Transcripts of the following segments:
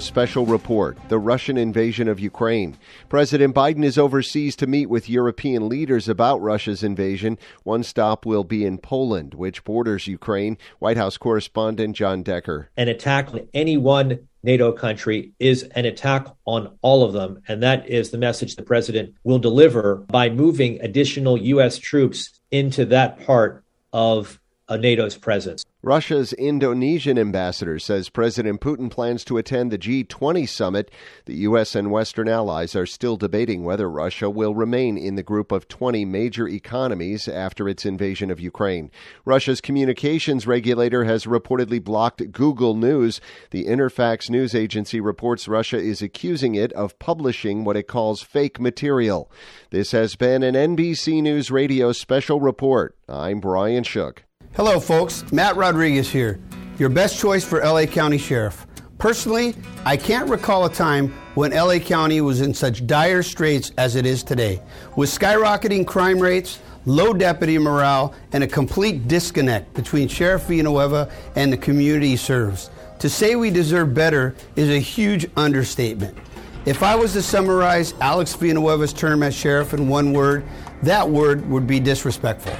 Special report The Russian invasion of Ukraine. President Biden is overseas to meet with European leaders about Russia's invasion. One stop will be in Poland, which borders Ukraine. White House correspondent John Decker. An attack on any one NATO country is an attack on all of them. And that is the message the president will deliver by moving additional U.S. troops into that part of a NATO's presence. Russia's Indonesian ambassador says President Putin plans to attend the G20 summit. The U.S. and Western allies are still debating whether Russia will remain in the group of 20 major economies after its invasion of Ukraine. Russia's communications regulator has reportedly blocked Google News. The Interfax news agency reports Russia is accusing it of publishing what it calls fake material. This has been an NBC News Radio special report. I'm Brian Shook. Hello, folks. Matt Rodriguez here, your best choice for LA County Sheriff. Personally, I can't recall a time when LA County was in such dire straits as it is today, with skyrocketing crime rates, low deputy morale, and a complete disconnect between Sheriff Villanueva and the community he serves. To say we deserve better is a huge understatement. If I was to summarize Alex Villanueva's term as sheriff in one word, that word would be disrespectful.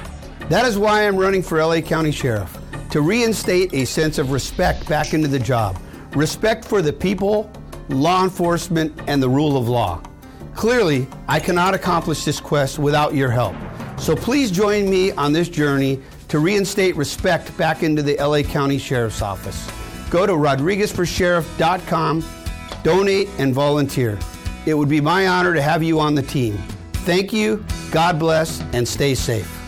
That is why I'm running for LA County Sheriff to reinstate a sense of respect back into the job. Respect for the people, law enforcement, and the rule of law. Clearly, I cannot accomplish this quest without your help. So please join me on this journey to reinstate respect back into the LA County Sheriff's Office. Go to rodriguezforsheriff.com, donate, and volunteer. It would be my honor to have you on the team. Thank you, God bless, and stay safe.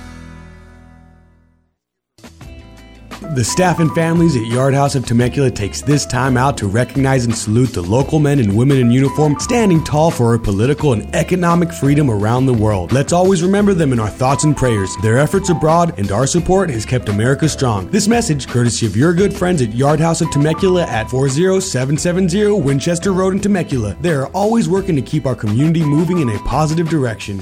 The staff and families at Yard House of Temecula takes this time out to recognize and salute the local men and women in uniform standing tall for our political and economic freedom around the world. Let's always remember them in our thoughts and prayers. Their efforts abroad and our support has kept America strong. This message, courtesy of your good friends at Yard House of Temecula at 40770 Winchester Road in Temecula. They are always working to keep our community moving in a positive direction.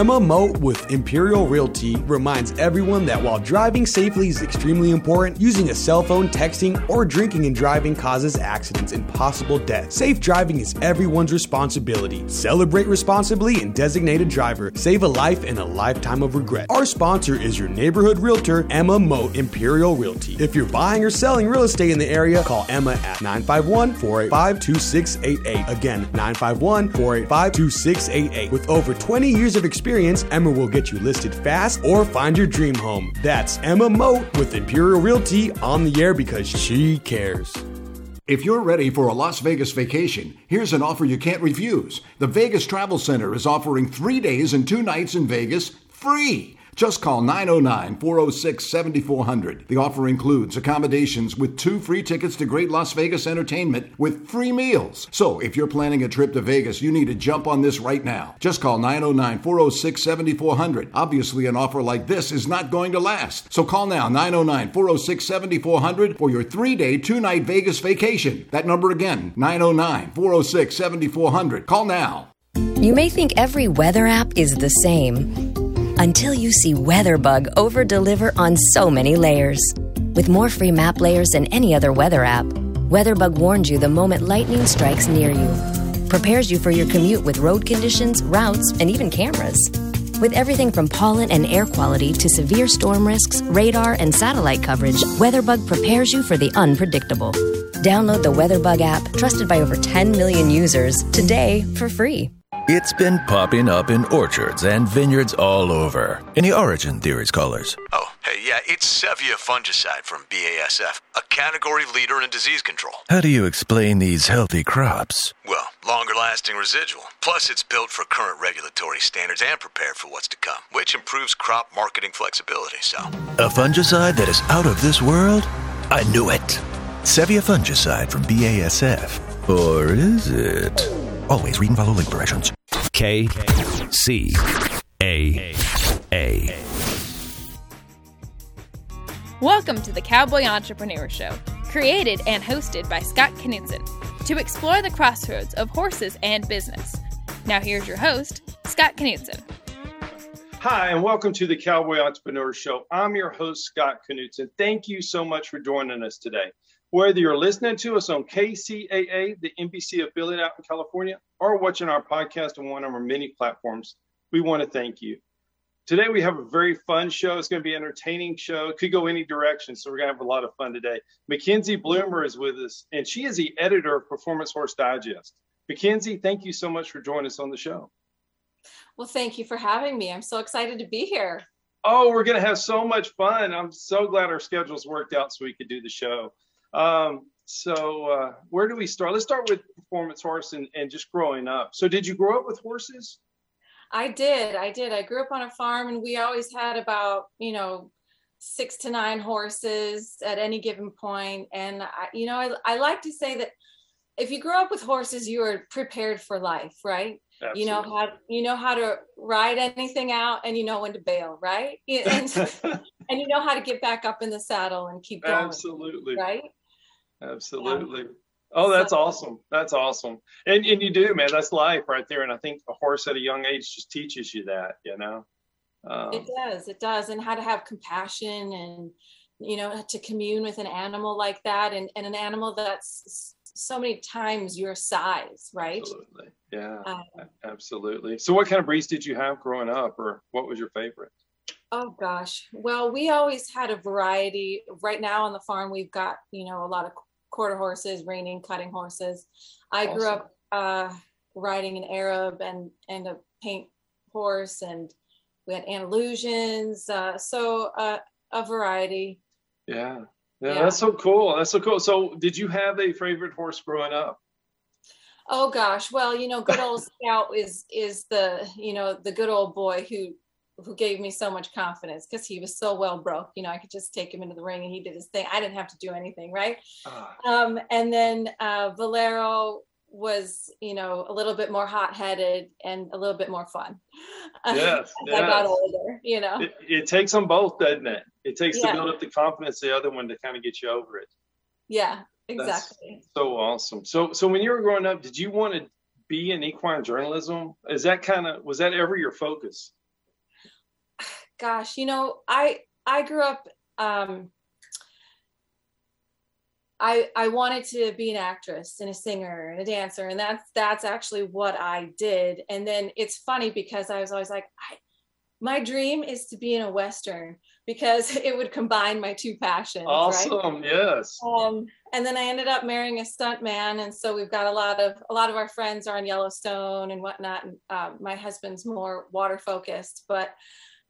Emma Moat with Imperial Realty reminds everyone that while driving safely is extremely important, using a cell phone, texting, or drinking and driving causes accidents and possible death. Safe driving is everyone's responsibility. Celebrate responsibly and designate a driver. Save a life and a lifetime of regret. Our sponsor is your neighborhood realtor, Emma Moat Imperial Realty. If you're buying or selling real estate in the area, call Emma at 951 485 2688. Again, 951 485 2688. With over 20 years of experience, experience, Emma will get you listed fast or find your dream home. That's Emma Moat with Imperial Realty on the air because she cares. If you're ready for a Las Vegas vacation, here's an offer you can't refuse. The Vegas Travel Center is offering three days and two nights in Vegas free. Just call 909 406 7400. The offer includes accommodations with two free tickets to Great Las Vegas Entertainment with free meals. So if you're planning a trip to Vegas, you need to jump on this right now. Just call 909 406 7400. Obviously, an offer like this is not going to last. So call now 909 406 7400 for your three day, two night Vegas vacation. That number again 909 406 7400. Call now. You may think every weather app is the same until you see WeatherBug over deliver on so many layers. With more free map layers than any other weather app, WeatherBug warns you the moment lightning strikes near you, prepares you for your commute with road conditions, routes, and even cameras. With everything from pollen and air quality to severe storm risks, radar, and satellite coverage, WeatherBug prepares you for the unpredictable. Download the WeatherBug app, trusted by over 10 million users, today for free. It's been popping up in orchards and vineyards all over. Any origin theories, callers? Oh, hey, yeah, it's Cevya fungicide from BASF, a category leader in disease control. How do you explain these healthy crops? Well, longer lasting residual. Plus, it's built for current regulatory standards and prepared for what's to come, which improves crop marketing flexibility, so. A fungicide that is out of this world? I knew it. Cevya fungicide from BASF. Or is it? Always read and follow link directions. K C A A. Welcome to the Cowboy Entrepreneur Show, created and hosted by Scott Knudsen to explore the crossroads of horses and business. Now, here's your host, Scott Knudsen. Hi, and welcome to the Cowboy Entrepreneur Show. I'm your host, Scott Knutson. Thank you so much for joining us today. Whether you're listening to us on KCAA, the NBC affiliate out in California, or watching our podcast on one of our many platforms, we want to thank you. Today we have a very fun show. It's going to be an entertaining show. It could go any direction, so we're going to have a lot of fun today. Mackenzie Bloomer is with us, and she is the editor of Performance Horse Digest. Mackenzie, thank you so much for joining us on the show. Well, thank you for having me. I'm so excited to be here. Oh, we're going to have so much fun. I'm so glad our schedules worked out so we could do the show. Um, so, uh, where do we start? Let's start with performance horse and, and just growing up. So, did you grow up with horses? I did. I did. I grew up on a farm and we always had about, you know, six to nine horses at any given point. And, I, you know, I, I like to say that if you grow up with horses, you are prepared for life, right? Absolutely. You know how you know how to ride anything out, and you know when to bail, right? And, and you know how to get back up in the saddle and keep going. Absolutely. Right. Absolutely. Yeah. Oh, that's so, awesome. That's awesome. And and you do, man. That's life right there. And I think a horse at a young age just teaches you that, you know. Um, it does. It does. And how to have compassion and you know to commune with an animal like that, and and an animal that's so many times your size, right? Absolutely. Yeah, um, absolutely. So, what kind of breeds did you have growing up, or what was your favorite? Oh gosh. Well, we always had a variety. Right now on the farm, we've got you know a lot of quarter horses, reining, cutting horses. I awesome. grew up uh, riding an Arab and and a paint horse, and we had Andalusians. Uh, so uh, a variety. Yeah. yeah, yeah, that's so cool. That's so cool. So, did you have a favorite horse growing up? Oh gosh, well, you know, good old Scout is is the you know the good old boy who who gave me so much confidence because he was so well broke. You know, I could just take him into the ring and he did his thing. I didn't have to do anything, right? Uh, um, and then uh, Valero was, you know, a little bit more hot headed and a little bit more fun. Yes, yes. I got older, you know. It, it, takes them both, doesn't it? It takes yeah. to build up the confidence, the other one to kind of get you over it. Yeah, exactly. That's so awesome. So, so when you were growing up, did you want to be in equine journalism? Is that kind of was that ever your focus? Gosh, you know, I I grew up. Um, I I wanted to be an actress and a singer and a dancer, and that's that's actually what I did. And then it's funny because I was always like, I, my dream is to be in a western because it would combine my two passions. Awesome, right? yes. Um, and then I ended up marrying a stunt man, and so we've got a lot of a lot of our friends are on Yellowstone and whatnot. And uh, my husband's more water focused, but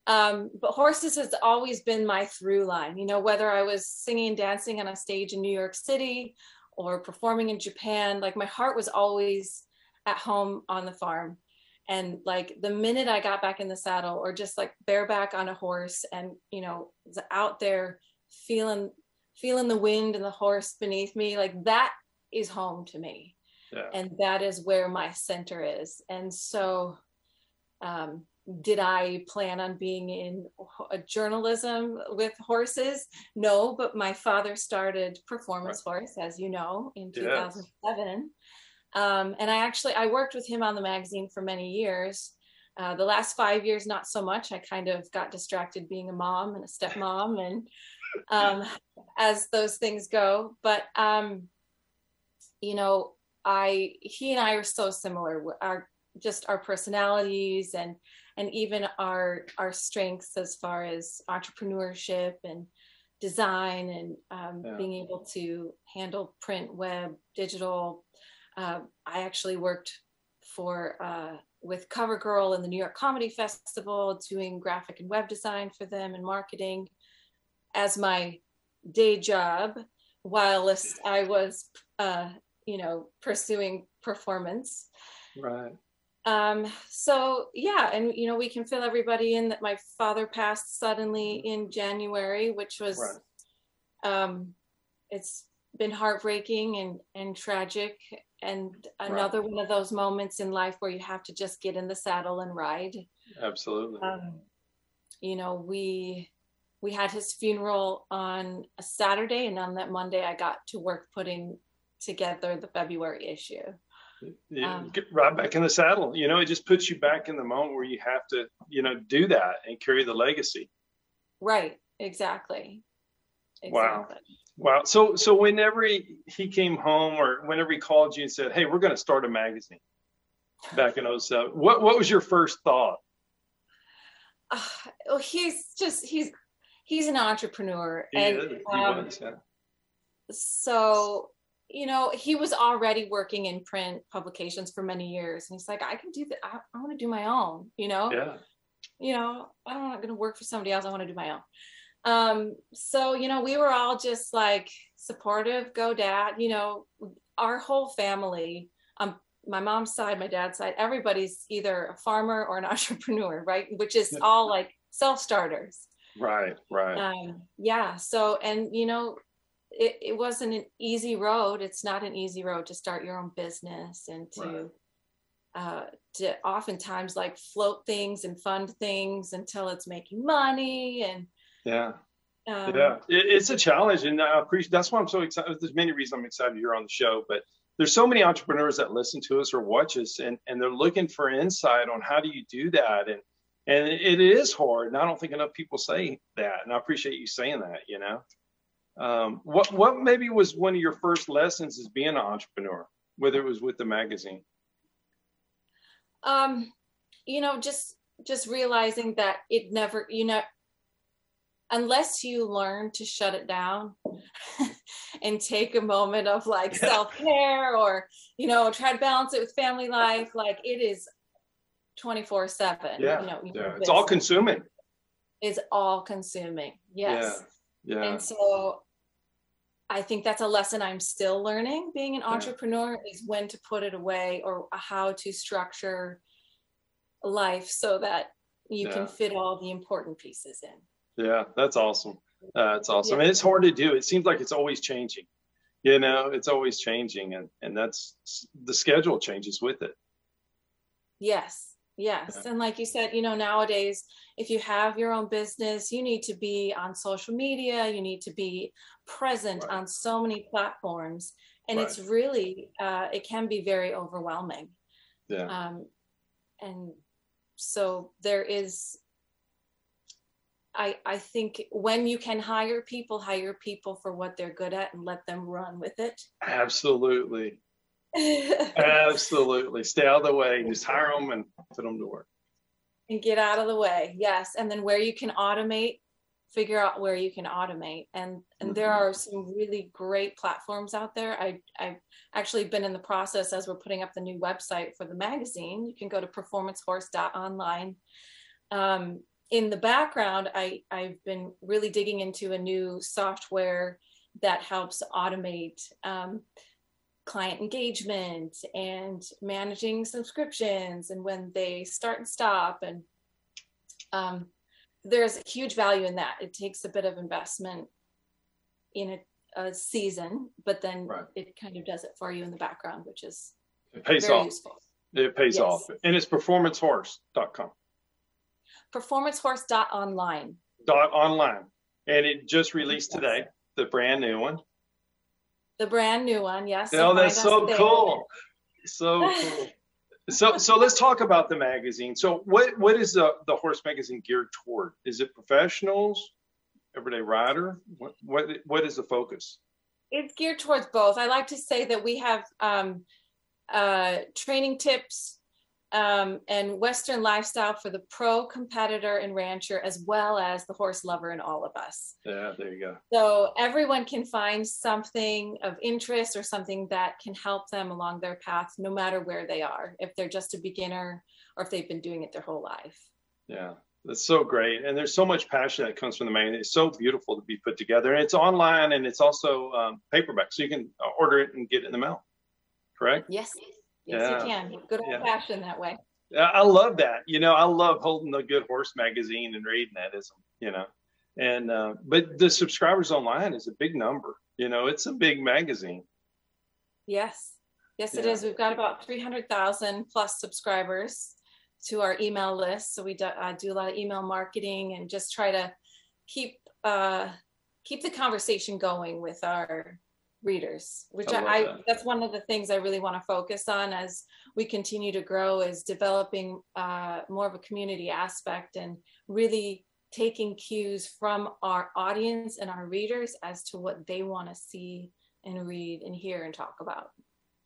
um, but horses has always been my through line. You know, whether I was singing and dancing on a stage in New York City or performing in Japan, like my heart was always at home on the farm and like the minute i got back in the saddle or just like bareback on a horse and you know out there feeling feeling the wind and the horse beneath me like that is home to me yeah. and that is where my center is and so um, did i plan on being in a journalism with horses no but my father started performance right. horse as you know in 2007 um, and I actually I worked with him on the magazine for many years. Uh, the last five years, not so much. I kind of got distracted being a mom and a stepmom, and um, as those things go. But um, you know, I he and I are so similar. Our just our personalities and and even our our strengths as far as entrepreneurship and design and um, yeah. being able to handle print, web, digital, uh, I actually worked for uh, with CoverGirl in the New York Comedy Festival, doing graphic and web design for them and marketing as my day job, whilst I was, uh, you know, pursuing performance. Right. Um, so yeah, and you know, we can fill everybody in that my father passed suddenly in January, which was, right. um, it's been heartbreaking and and tragic and another right. one of those moments in life where you have to just get in the saddle and ride absolutely um, you know we we had his funeral on a saturday and on that monday i got to work putting together the february issue Yeah, Um, get right back in the saddle. You know, it just puts you back in the moment where you have to, you know, do that and carry the legacy. Right. Exactly. Wow. Exactly. Wow. So, so whenever he, he came home or whenever he called you and said, Hey, we're going to start a magazine back in 07, what, what was your first thought? Uh, well, he's just he's he's an entrepreneur, He, and is, he um, was, yeah. so you know he was already working in print publications for many years, and he's like, I can do that. I, I want to do my own. You know. Yeah. you know, I'm not going to work for somebody else. I want to do my own. Um, so, you know, we were all just like supportive, go dad, you know, our whole family, um, my mom's side, my dad's side, everybody's either a farmer or an entrepreneur, right? Which is all like self-starters. Right. Right. Um, yeah. So, and you know, it, it wasn't an easy road. It's not an easy road to start your own business and to, Right. uh, to oftentimes like float things and fund things until it's making money. And, yeah. um, yeah, it, it's a challenge, and I appreciate. That's why I'm so excited. There's many reasons I'm excited you're on the show, but there's so many entrepreneurs that listen to us or watch us, and and they're looking for insight on how do you do that, and and it is hard, and I don't think enough people say that, and I appreciate you saying that. You know, um, what what maybe was one of your first lessons as being an entrepreneur, whether it was with the magazine. um you know just just realizing that it never you know unless you learn to shut it down and take a moment of like self-care or you know try to balance it with family life like it is 24 7 Yeah, you know yeah, it's all consuming. It's all consuming yes Yeah, yeah. and so I think that's a lesson I'm still learning being an entrepreneur is when to put it away or how to structure life so that you Yeah. can fit all the important pieces in. Yeah, that's awesome. Uh, that's awesome. Yeah. And it's hard to do. It seems like it's always changing. You know, it's always changing, and and that's the schedule changes with it. Yes. Yes. And like you said, you know, nowadays, if you have your own business, you need to be on social media, you need to be present on so many platforms. And it's really, uh, it can be very overwhelming. Yeah. Um, and so there is, I, I think when you can hire people, hire people for what they're good at and let them run with it. Absolutely, absolutely. Stay out of the way. Just hire them and put them to work. and get out of the way yes and then where you can automate figure out where you can automate and and there Mm-hmm. are some really great platforms out there i i've actually been in the process as we're putting up the new website for the magazine you can go to performancehorse.online um, in the background i i've been really digging into a new software that helps automate um, client engagement and managing subscriptions and when they start and stop and um, there's a huge value in that. It takes a bit of investment in a, a season but then it kind of does it for you in the background which is It pays very off. useful. It pays Yes. off, and it's performancehorse.com performancehorse.online dot online, and it just released today, the brand new one. The brand new one yes Oh, that's so there. cool. So cool. So so let's talk about the magazine. So what what is the the horse magazine geared toward? Is it professionals, everyday rider? What what what is the focus? it's geared towards both. I like to say that we have um, uh, training tips um, and Western lifestyle for the pro competitor and rancher, as well as the horse lover in all of us. Yeah, there you go. So everyone can find something of interest or something that can help them along their path, no matter where they are, if they're just a beginner or if they've been doing it their whole life. Yeah, that's so great. And there's so much passion that comes from the magazine. It's so beautiful to be put together. And it's online and it's also um, paperback. So you can uh, order it and get it in the mail. Correct? Yes, yes, Yeah. you can. Good old Yeah. fashioned that way. I love that. You know, I love holding the Good Horse magazine and reading that as you know. And uh, but the subscribers online is a big number. You know, it's a big magazine. Yes, yes, it Yeah. is. We've got about 300,000 plus subscribers to our email list. So we do, uh, do a lot of email marketing and just try to keep uh, keep the conversation going with our readers, which I, I that. that's one of the things I really want to focus on as we continue to grow is developing uh, more of a community aspect and really taking cues from our audience and our readers as to what they want to see and read and hear and talk about.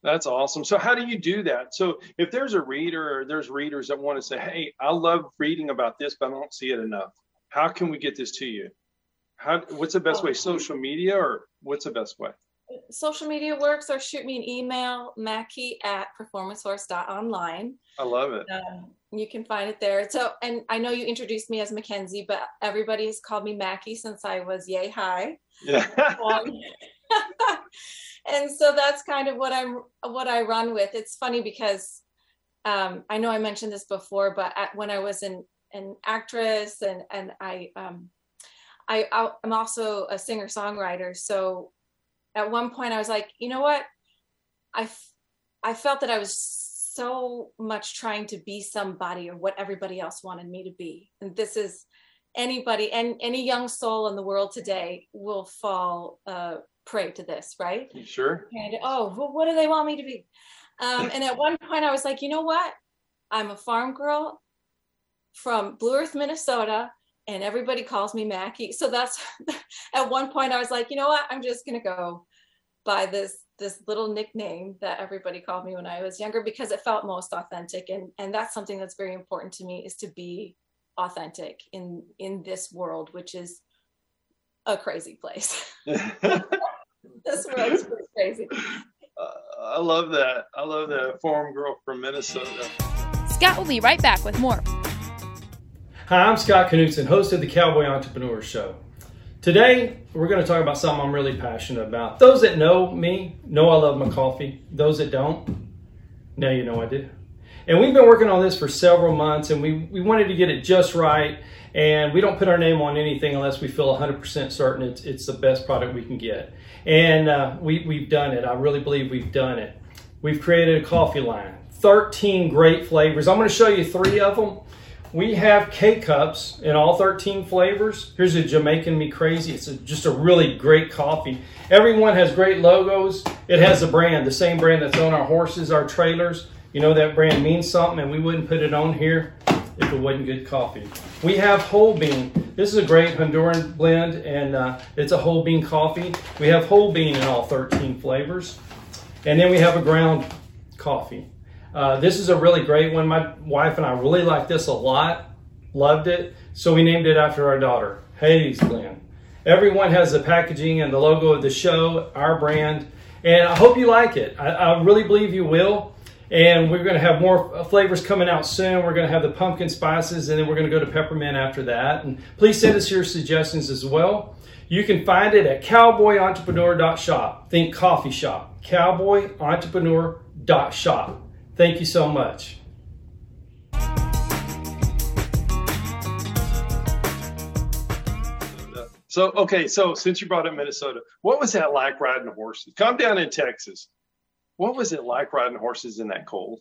That's awesome. So how do you do that? So if there's a reader or there's readers that want to say, "Hey, I love reading about this, but I don't see it enough." How can we get this to you? How what's the best way? Social media or what's the best way? Social media works or shoot me an email, Mackie at performancehorse.online. I love it. Um, you can find it there. So, and I know you introduced me as Mackenzie, but everybody has called me Mackie since I was yay high. Yeah. um, and so that's kind of what I'm, what I run with. It's funny because um, I know I mentioned this before, but at, when I was an, an actress and, and I, um, I, I'm also a singer songwriter. So at one point I was like, you know what? I, I felt that I was so much trying to be somebody or what everybody else wanted me to be. And this is anybody and any young soul in the world today will fall uh, prey to this, right? You Sure. And oh, well, what do they want me to be? Um, and at one point I was like, you know what? I'm a farm girl from Blue Earth, Minnesota and everybody calls me Mackie. So that's at one point I was like, you know what? I'm just gonna go by this this little nickname that everybody called me when I was younger because it felt most authentic. And and that's something that's very important to me is to be authentic in in this world, which is a crazy place. this world is crazy. Uh, I love that. I love that farm girl from Minnesota. Scott will be right back with more Hi, I'm Scott Knutson, host of the Cowboy Entrepreneur Show. Today, we're going to talk about something I'm really passionate about. Those that know me know I love my coffee. Those that don't, now you know I do. And we've been working on this for several months and we, we wanted to get it just right. And we don't put our name on anything unless we feel 100% certain it's, it's the best product we can get. And uh, we, we've done it. I really believe we've done it. We've created a coffee line, 13 great flavors. I'm going to show you three of them we have K cups in all 13 flavors. Here's a Jamaican Me Crazy. It's a, just a really great coffee. Everyone has great logos. It has a brand, the same brand that's on our horses, our trailers. You know that brand means something, and we wouldn't put it on here if it wasn't good coffee. We have whole bean. This is a great Honduran blend, and uh, it's a whole bean coffee. We have whole bean in all 13 flavors. And then we have a ground coffee. Uh, this is a really great one. My wife and I really like this a lot, loved it. So we named it after our daughter, Hades Glen. Everyone has the packaging and the logo of the show, our brand, and I hope you like it. I, I really believe you will. And we're going to have more flavors coming out soon. We're going to have the pumpkin spices, and then we're going to go to peppermint after that. And please send us your suggestions as well. You can find it at cowboyentrepreneur.shop. Think coffee shop. Cowboyentrepreneur.shop. Thank you so much. So, okay, so since you brought up Minnesota, what was that like riding horses? Come down in Texas. What was it like riding horses in that cold?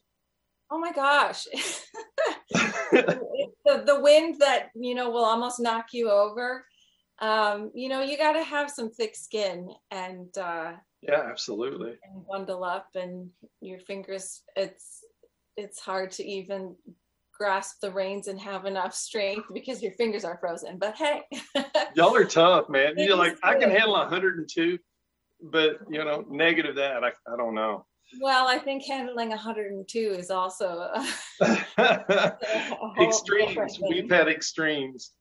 Oh my gosh. the, the wind that, you know, will almost knock you over. Um, you know, you got to have some thick skin and, uh, yeah, absolutely. And bundle up and your fingers, it's, it's hard to even grasp the reins and have enough strength because your fingers are frozen. But hey, y'all are tough, man. You're like, I can handle 102, but you know, negative that, I, I don't know. Well, I think handling 102 is also extremes. We've had extremes.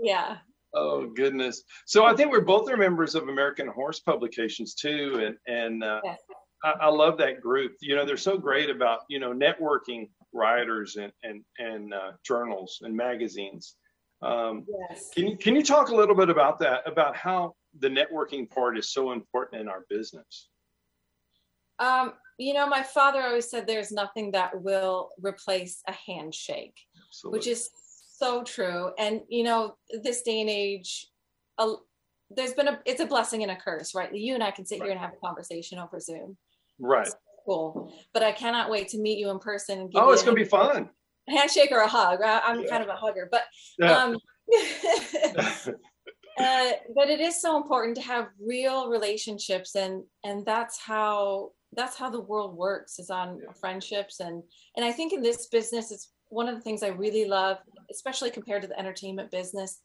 Yeah. Oh goodness. So I think we're both are members of American Horse Publications too, and and uh, yes. I, I, love that group. You know, they're so great about you know networking writers and and and uh, journals and magazines. Um, yes. Can you can you talk a little bit about that? About how the networking part is so important in our business. Um, you know, my father always said there's nothing that will replace a handshake, Absolutely. which is so true. And you know, this day and age, a, there's been a it's a blessing and a curse, right? You and I can sit right. here and have a conversation over Zoom. Right. cool. But I cannot wait to meet you in person. And give oh, it's gonna be fun. handshake or a hug. I, am yeah. kind of a hugger, but yeah. um uh, but it is so important to have real relationships and and that's how that's how the world works is on friendships and and i think in this business it's one of the things i really love especially compared to the entertainment business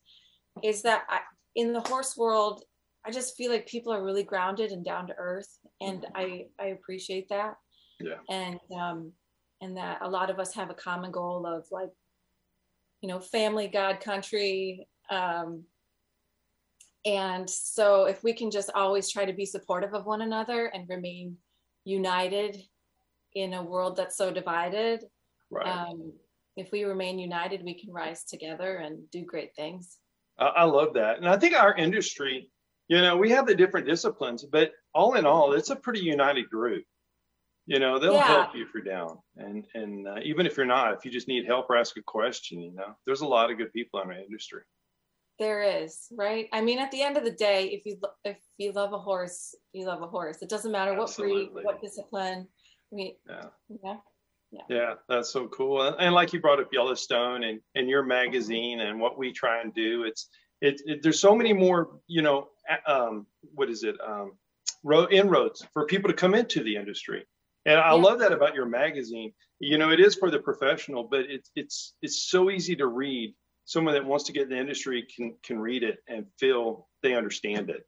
is that I, in the horse world i just feel like people are really grounded and down to earth and i i appreciate that. Yeah. And um and that a lot of us have a common goal of like you know family god country um and so if we can just always try to be supportive of one another and remain united in a world that's so divided right. um, if we remain united we can rise together and do great things. I, I love that. And i think our industry you know we have the different disciplines but all in all it's a pretty united group. You know they'll Yeah. help you if you're down. And and uh, even if you're not if you just need help or ask a question you know there's a lot of good people in our industry. There is right? I mean at the end of the day if you if you love a horse you love a horse. It doesn't matter what breed what discipline I mean, yeah. yeah Yeah, that's so cool. And, and like you brought up Yellowstone and, and your magazine and what we try and do, it's it, it there's so many more, you know, um, what is it, um, road inroads for people to come into the industry. And I love that about your magazine. You know, it is for the professional, but it's it's it's so easy to read. Someone that wants to get in the industry can can read it and feel they understand it.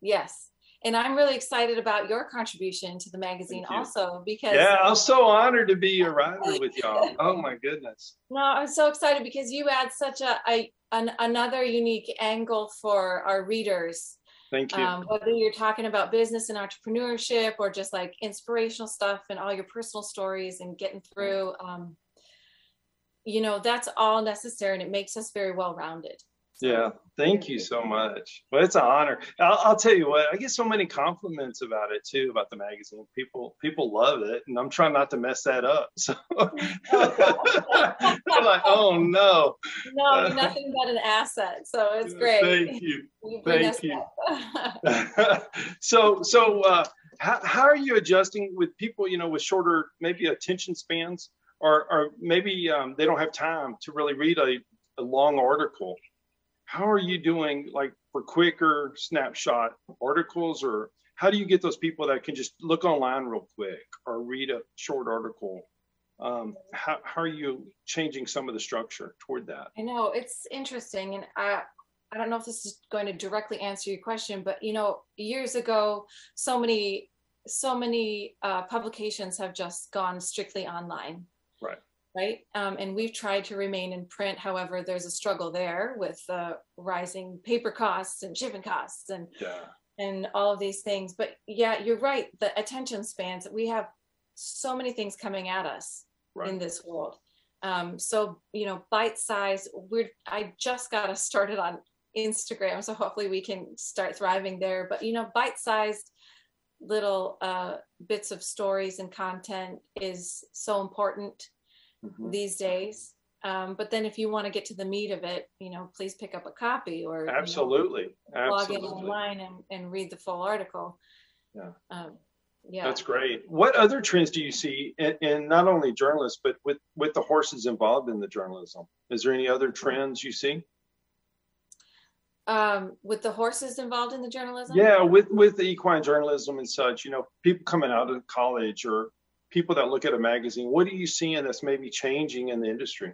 yes and i'm really excited about your contribution to the magazine also because Yeah, I'm so honored to be a writer with y'all. Oh my goodness. No, I'm so excited because you add such a, a an, another unique angle for our readers. Thank you. Um, whether you're talking about business and entrepreneurship or just like inspirational stuff and all your personal stories and getting through, um, you know, that's all necessary and it makes us very well rounded. Yeah, thank you so much. Well, it's an honor. I'll, I'll tell you what, I get so many compliments about it too, about the magazine. People people love it, and I'm trying not to mess that up. So I'm like, oh no. No, nothing but an asset. So it's great. Thank you. You Thank you. so so uh, how how are you adjusting with people you know with shorter maybe attention spans or or maybe um, they don't have time to really read a, a long article how are you doing like for quicker snapshot articles or how do you get those people that can just look online real quick or read a short article? Um, how, how are you changing some of the structure toward that? I know it's interesting, and I I don't know if this is going to directly answer your question, but you know, years ago, so many so many uh, publications have just gone strictly online, right right? Um, and we've tried to remain in print. However, there's a struggle there with uh, rising paper costs and shipping costs and yeah and all of these things. But yeah, you're right. The attention spans we have so many things coming at us Right. in this world. Um, so you know, bite size. We're I just got us started on Instagram, so hopefully we can start thriving there. But you know, bite sized little uh, bits of stories and content is so important Mhm. these days. Um, but then if you want to get to the meat of it, you know, please pick up a copy or you know, absolutely log in online and, and read the full article. Yeah. Um, yeah. That's great. What other trends do you see in, in not only journalists, but with, with the horses involved in the journalism? Is there any other trends you see? Um, with the horses involved in the journalism? Yeah, with, with the equine journalism and such, you know, people coming out of college or people that look at a magazine, what are you seeing that's maybe changing in the industry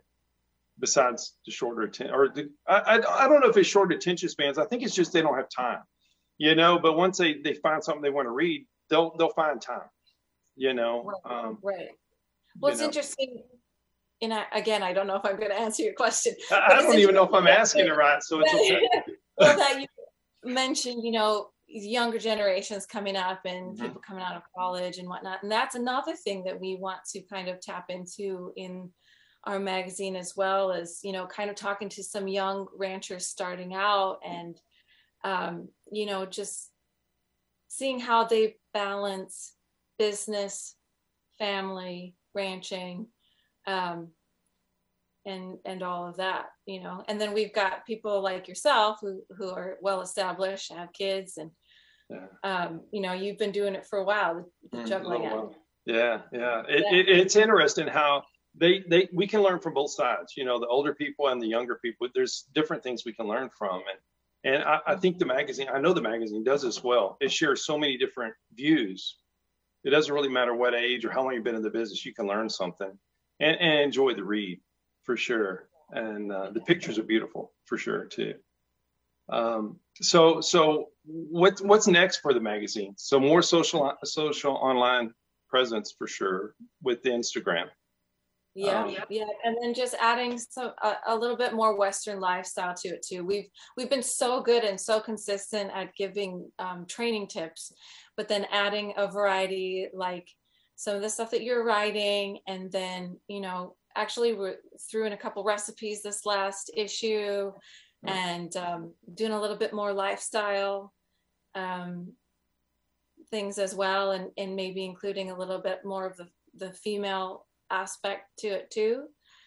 besides the shorter attention or the, I, I, I don't know if it's short attention spans. I think it's just they don't have time, you know, but once they, they find something they want to read, they'll, they'll find time, you know? Um, Right. Well, it's know. interesting. And I, again, I don't know if I'm going to answer your question. I, I don't even know if I'm asking it right, so it's okay. well, that you mentioned, you know, younger generations coming up and Mm-hmm. people coming out of college and whatnot. And that's another thing that we want to kind of tap into in our magazine as well as, you know, kind of talking to some young ranchers starting out and, um, you know, just seeing how they balance business, family, ranching, um, and and all of that you know and then we've got people like yourself who who are well established have kids and Yeah. um you know you've been doing it for a while the Mm, juggling oh, act. Yeah, yeah. It, Yeah. It, it's interesting how they they we can learn from both sides. You know, the older people and the younger people. There's different things we can learn from, and And I, I think the magazine, I know the magazine does as well. It shares so many different views. It doesn't really matter what age or how long you've been in the business, you can learn something and, and enjoy the read for sure. And uh, the pictures are beautiful for sure too. Um, so, so what's what's next for the magazine? So more social social online presence for sure with the Instagram. Yeah, um, yeah, and then just adding some a, a, little bit more Western lifestyle to it too. We've we've been so good and so consistent at giving um, training tips, but then adding a variety like some of the stuff that you're writing, and then you know actually we threw in a couple recipes this last issue, and um, doing a little bit more lifestyle um, things as well, and and maybe including a little bit more of the the female aspect to it too.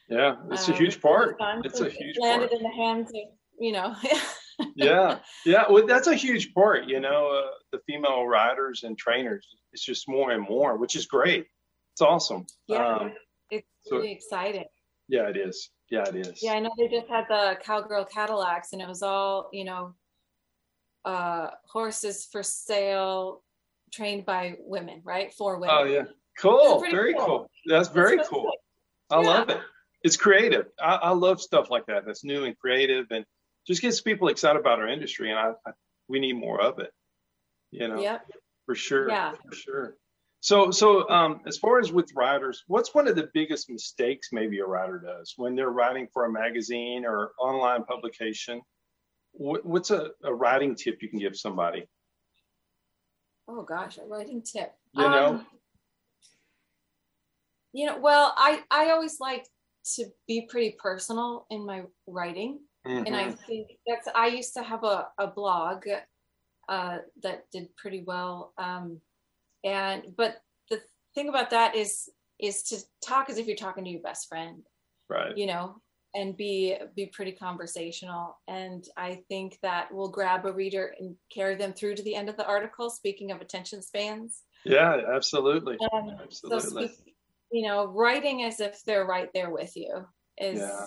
Yeah, it's um, a huge part. It's a huge landed part. in the hands of you know. yeah, yeah. Well, that's a huge part. You know, uh, the female riders and trainers. It's just more and more, which is great. It's awesome. Yeah, um, it's really exciting. Yeah, it is. Yeah, it is. Yeah, I know they just had the cowgirl Cadillacs, and it was all you know, uh, horses for sale, trained by women, right? For women. Oh yeah, Cool. Very cool. cool. That's very That's cool. I yeah. love it. It's creative. I, I, love stuff like that. That's new and creative and just gets people excited about our industry. And I, I we need more of it. You know, yep. for sure. Yeah. For sure. So, so um, as far as with writers, what's one of the biggest mistakes maybe a writer does when they're writing for a magazine or online publication? What, what's a, a writing tip you can give somebody? Oh gosh, a writing tip. You know, um, you know well i i always like to be pretty personal in my writing mm-hmm. and i mm-hmm. think that's i used to have a, a blog uh, that did pretty well um, and but the thing about that is is to talk as if you're talking to your best friend. Right. You know and be be pretty conversational. And i think that will grab a reader and carry them through to the end of the article speaking of attention spans. Yeah absolutely. Um, absolutely. so speak, you know, writing as if they're right there with you is. Yeah.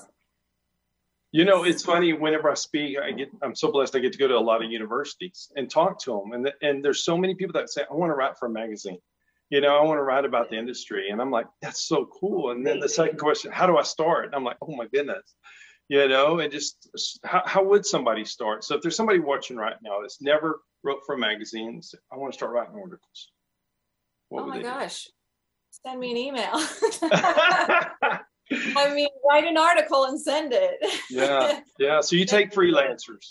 You know, it's funny. Whenever I speak, I get I'm so blessed. I get to go to a lot of universities and talk to them, and and there's so many people that say, "I want to write for a magazine." You know, I want to write about the industry, and I'm like, "That's so cool." And then the second question, "How do I start?" And I'm like, "Oh my goodness." You know, and just how, how would somebody start? So if there's somebody watching right now that's never wrote for magazines, I want to start writing articles. What oh my gosh. Do? send me an email. I mean, write an article and send it. yeah, yeah. So you take freelancers.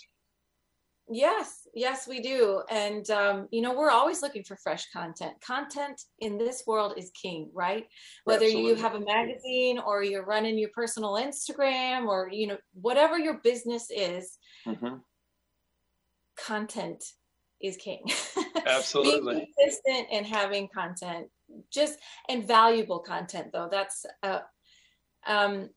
Yes, yes, we do. And, um, you know, we're always looking for fresh content. Content in this world is king, right? Whether Absolutely. you have a magazine or you're running your personal Instagram or, you know, whatever your business is, mm-hmm. content is king. Absolutely. Being consistent and having content just and valuable content though that's uh, um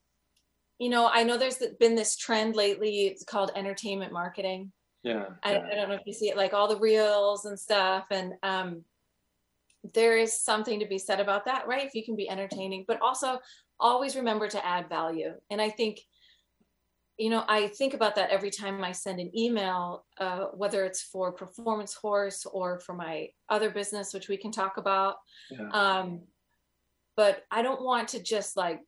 you know i know there's been this trend lately it's called entertainment marketing yeah, I, yeah. I don't know if you see it like all the reels and stuff and um there is something to be said about that right if you can be entertaining but also always remember to add value and i think you know, I think about that every time I send an email, uh, whether it's for Performance Horse or for my other business, which we can talk about. Yeah. Um, but I don't want to just like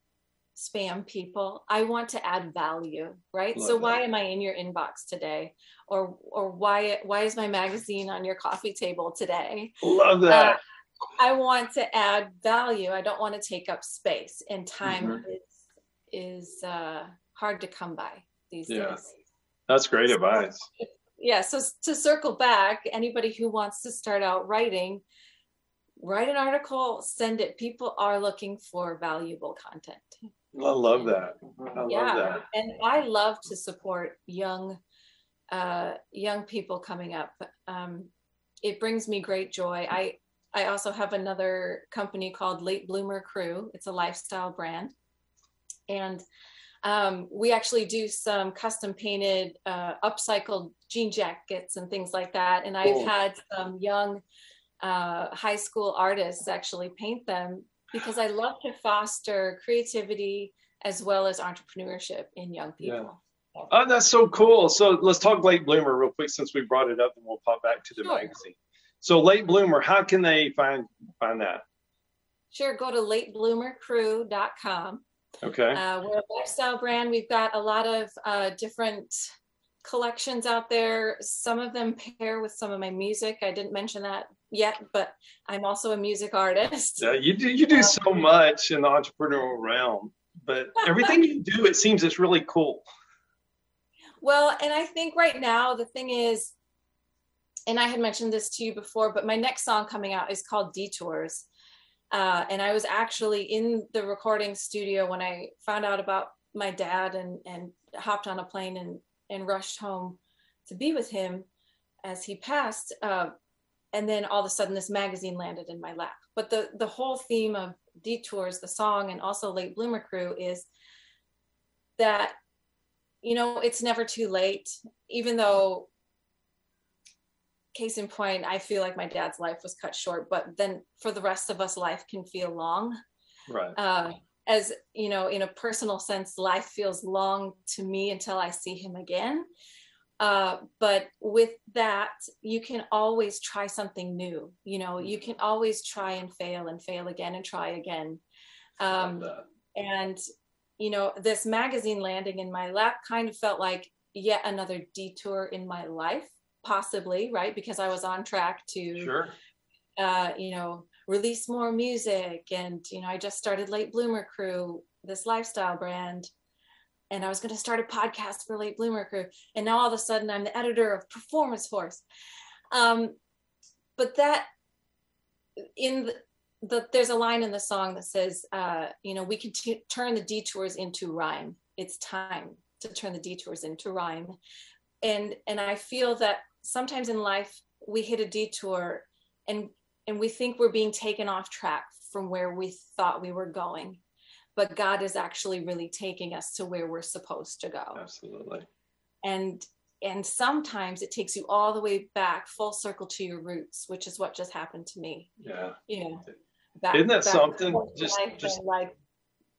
spam people. I want to add value, right? Love so why am I in your inbox today? Or or why why is my magazine on your coffee table today? Love that. Uh, I want to add value. I don't want to take up space and time mm-hmm. is is uh hard to come by these yeah. days. That's great so, advice. Yeah. So to circle back, anybody who wants to start out writing, write an article, send it. People are looking for valuable content. I love that. I yeah. love that. And I love to support young uh, young people coming up. Um, it brings me great joy. I I also have another company called Late Bloomer Crew. It's a lifestyle brand, and um, we actually do some custom painted, uh, upcycled jean jackets and things like that. And I've cool. had some young uh, high school artists actually paint them because I love to foster creativity as well as entrepreneurship in young people. Yeah. Oh, that's so cool. So let's talk late bloomer real quick since we brought it up, and we'll pop back to the sure. magazine. So late bloomer, how can they find find that? Sure, go to latebloomercrew.com. Okay. Uh, we're a lifestyle brand. We've got a lot of uh, different collections out there. Some of them pair with some of my music. I didn't mention that yet, but I'm also a music artist. Yeah, you do you do so much in the entrepreneurial realm, but everything you do, it seems it's really cool. Well, and I think right now the thing is, and I had mentioned this to you before, but my next song coming out is called Detours. Uh, and I was actually in the recording studio when I found out about my dad and, and hopped on a plane and, and rushed home to be with him as he passed. Uh, and then all of a sudden this magazine landed in my lap. But the, the whole theme of Detours, the song, and also Late Bloomer Crew is that you know, it's never too late, even though case in point, I feel like my dad's life was cut short, but then for the rest of us, life can feel long. Right. Uh, as you know, in a personal sense, life feels long to me until I see him again. Uh, but with that, you can always try something new. You know, you can always try and fail and fail again and try again. Um, and you know, this magazine landing in my lap kind of felt like yet another detour in my life, possibly, right? Because I was on track to, sure. uh, you know, release more music. And, you know, I just started Late Bloomer Crew, this lifestyle brand. And I was going to start a podcast for Late Bloomer Crew. And now all of a sudden I'm the editor of Performance Horse. Um, but that, in the, the, there's a line in the song that says, uh, you know, we can t- turn the detours into rhyme. It's time to turn the detours into rhyme. And and I feel that sometimes in life we hit a detour and and we think we're being taken off track from where we thought we were going. But God is actually really taking us to where we're supposed to go. Absolutely. And and sometimes it takes you all the way back full circle to your roots which is what just happened to me. Yeah. You know back, isn't that something? just just like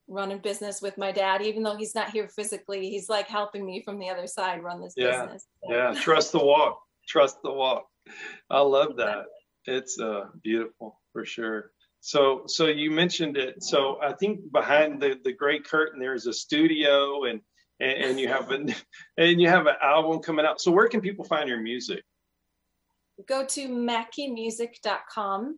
running business with my dad even though he's not here physically he's like helping me from the other side run this yeah, business. So. yeah. Trust the walk. Trust the walk. I love that. It's uh beautiful for sure so so you mentioned it so i think behind the the gray curtain there's a studio and and, and you have an and you have an album coming out so where can people find your music go to makiemusic.com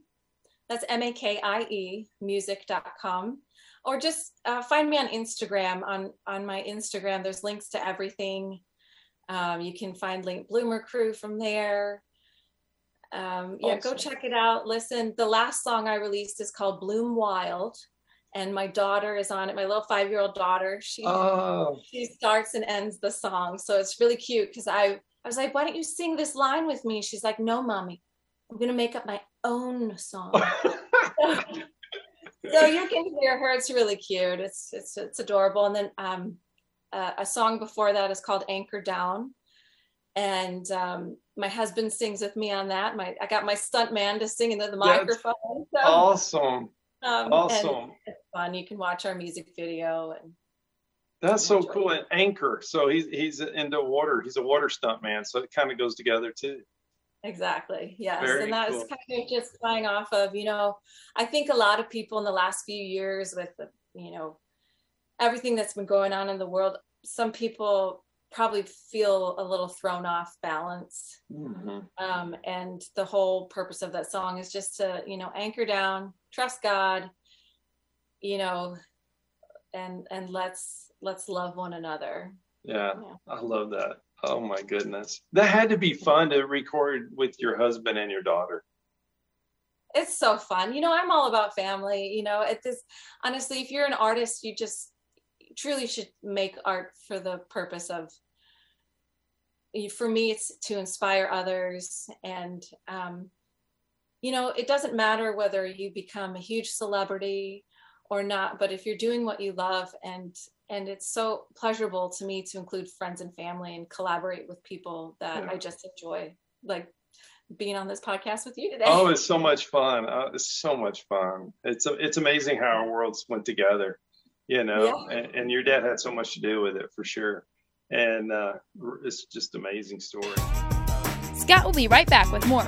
that's M A K I E music.com. Or just uh, find me on Instagram. On, on my Instagram, there's links to everything. Um, you can find Late Bloomer Crew from there. Um, yeah, awesome. go check it out. Listen, the last song I released is called Bloom Wild, and my daughter is on it. My little five year old daughter. She oh. she starts and ends the song, so it's really cute because I I was like, why don't you sing this line with me? She's like, no, mommy, I'm gonna make up my own song. so you can hear her. It's really cute. It's it's it's adorable. And then um, uh, a song before that is called Anchor Down, and um, my husband sings with me on that. My I got my stunt man to sing into the microphone. So, awesome. Um, awesome. It's fun. You can watch our music video and. That's so cool. And Anchor. So he's he's into water. He's a water stunt man. So it kind of goes together too. Exactly. Yes. Very and that's cool. kind of just flying off of, you know, I think a lot of people in the last few years with the, you know, everything that's been going on in the world, some people probably feel a little thrown off balance. Mm-hmm. Um, and the whole purpose of that song is just to, you know, anchor down, trust God, you know, and and let's let's love one another. Yeah, yeah. I love that. Oh my goodness. That had to be fun to record with your husband and your daughter. It's so fun. You know, I'm all about family. You know, it is honestly, if you're an artist, you just truly should make art for the purpose of for me it's to inspire others and um, you know it doesn't matter whether you become a huge celebrity or not but if you're doing what you love and and it's so pleasurable to me to include friends and family and collaborate with people that yeah. I just enjoy, like being on this podcast with you today. Oh, it's so much fun! Uh, it's so much fun. It's it's amazing how our worlds went together, you know. Yeah. And, and, your dad had so much to do with it for sure. and uh, it's just amazing story. Scott will be right back with more.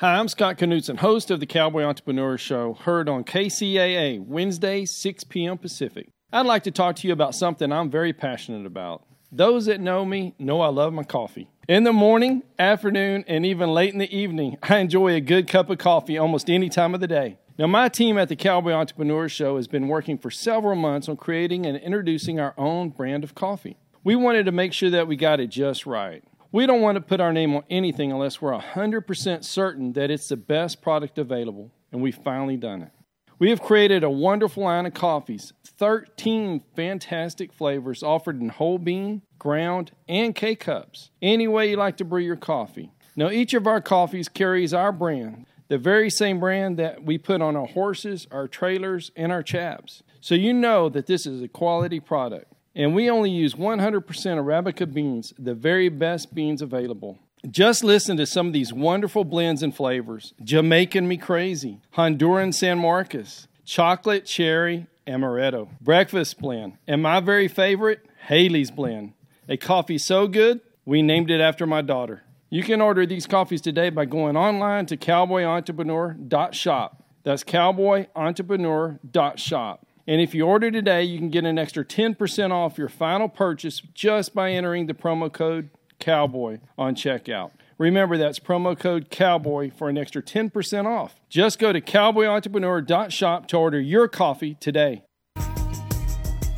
Hi, I'm Scott Knudsen, host of the Cowboy Entrepreneur Show, heard on KCAA Wednesday, 6 p.m. Pacific. I'd like to talk to you about something I'm very passionate about. Those that know me know I love my coffee. In the morning, afternoon, and even late in the evening, I enjoy a good cup of coffee almost any time of the day. Now, my team at the Cowboy Entrepreneur Show has been working for several months on creating and introducing our own brand of coffee. We wanted to make sure that we got it just right. We don't want to put our name on anything unless we're 100% certain that it's the best product available, and we've finally done it. We have created a wonderful line of coffees, 13 fantastic flavors offered in whole bean, ground, and K cups. Any way you like to brew your coffee. Now, each of our coffees carries our brand, the very same brand that we put on our horses, our trailers, and our chaps. So you know that this is a quality product. And we only use 100% Arabica beans, the very best beans available. Just listen to some of these wonderful blends and flavors Jamaican Me Crazy, Honduran San Marcos, Chocolate Cherry Amaretto, Breakfast Blend, and my very favorite, Haley's Blend. A coffee so good, we named it after my daughter. You can order these coffees today by going online to cowboyentrepreneur.shop. That's cowboyentrepreneur.shop. And if you order today, you can get an extra 10% off your final purchase just by entering the promo code COWBOY on checkout. Remember, that's promo code COWBOY for an extra 10% off. Just go to cowboyentrepreneur.shop to order your coffee today.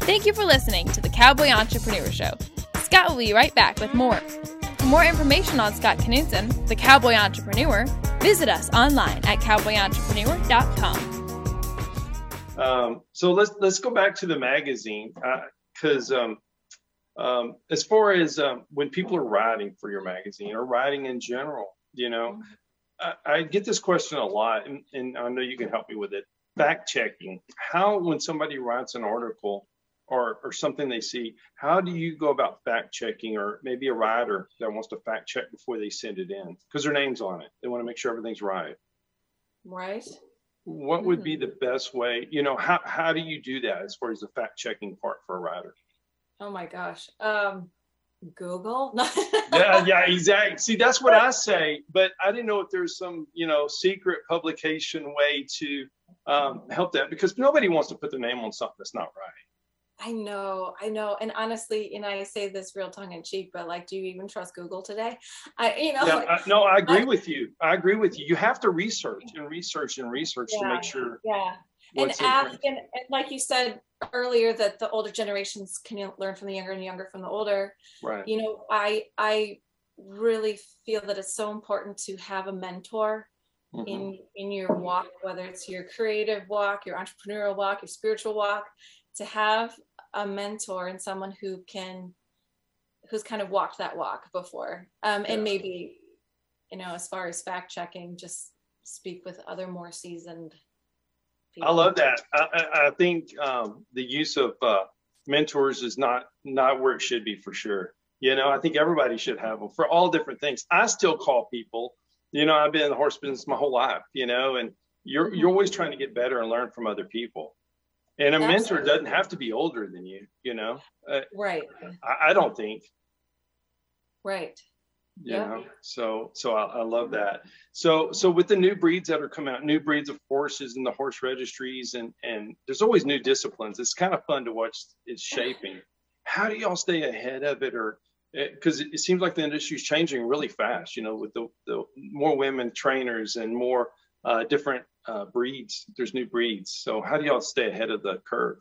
Thank you for listening to the Cowboy Entrepreneur Show. Scott will be right back with more. For more information on Scott Knudsen, the Cowboy Entrepreneur, visit us online at cowboyentrepreneur.com. Um, so let's let's go back to the magazine because uh, um, um, as far as um, when people are writing for your magazine or writing in general, you know, I, I get this question a lot, and, and I know you can help me with it. Fact checking. How when somebody writes an article or or something they see, how do you go about fact checking, or maybe a writer that wants to fact check before they send it in? Because their name's on it. They want to make sure everything's right. Right. What would be the best way you know how, how do you do that as far as the fact checking part for a writer? Oh my gosh um google? Yeah yeah exactly see that's what i say but i didn't know if there's some you know secret publication way to um, help that because nobody wants to put their name on something that's not right I know, I know, and honestly, and I say this real tongue in cheek, but like, do you even trust Google today? I, you know, yeah, like, I, no, I agree I, with you. I agree with you. You have to research and research and research yeah, to make sure. Yeah, and ask, and, and like you said earlier, that the older generations can learn from the younger, and younger from the older. Right. You know, I, I really feel that it's so important to have a mentor Mm-hmm. in in your walk whether it's your creative walk your entrepreneurial walk your spiritual walk to have a mentor and someone who can who's kind of walked that walk before. Um, and maybe you know as far as fact checking just speak with other more seasoned people. i love that. I, I think um, the use of uh, mentors is not not where it should be for sure. You know i think everybody should have them for all different things. I still call people you know i've been in the horse business my whole life you know and you're you're always trying to get better and learn from other people and a Absolutely. mentor doesn't have to be older than you, you know? Uh, right. I, I, don't think. Right. You yeah. know, so so I, I, love that. So so with the new breeds that are coming out, new breeds of horses and the horse registries, and and there's always new disciplines. It's kind of fun to watch it's shaping. How do y'all stay ahead of it, or because eh, it, it seems like the industry is changing really fast? You know, with the, the more women trainers and more uh, different uh, breeds. There's new breeds. So how do y'all stay ahead of the curve?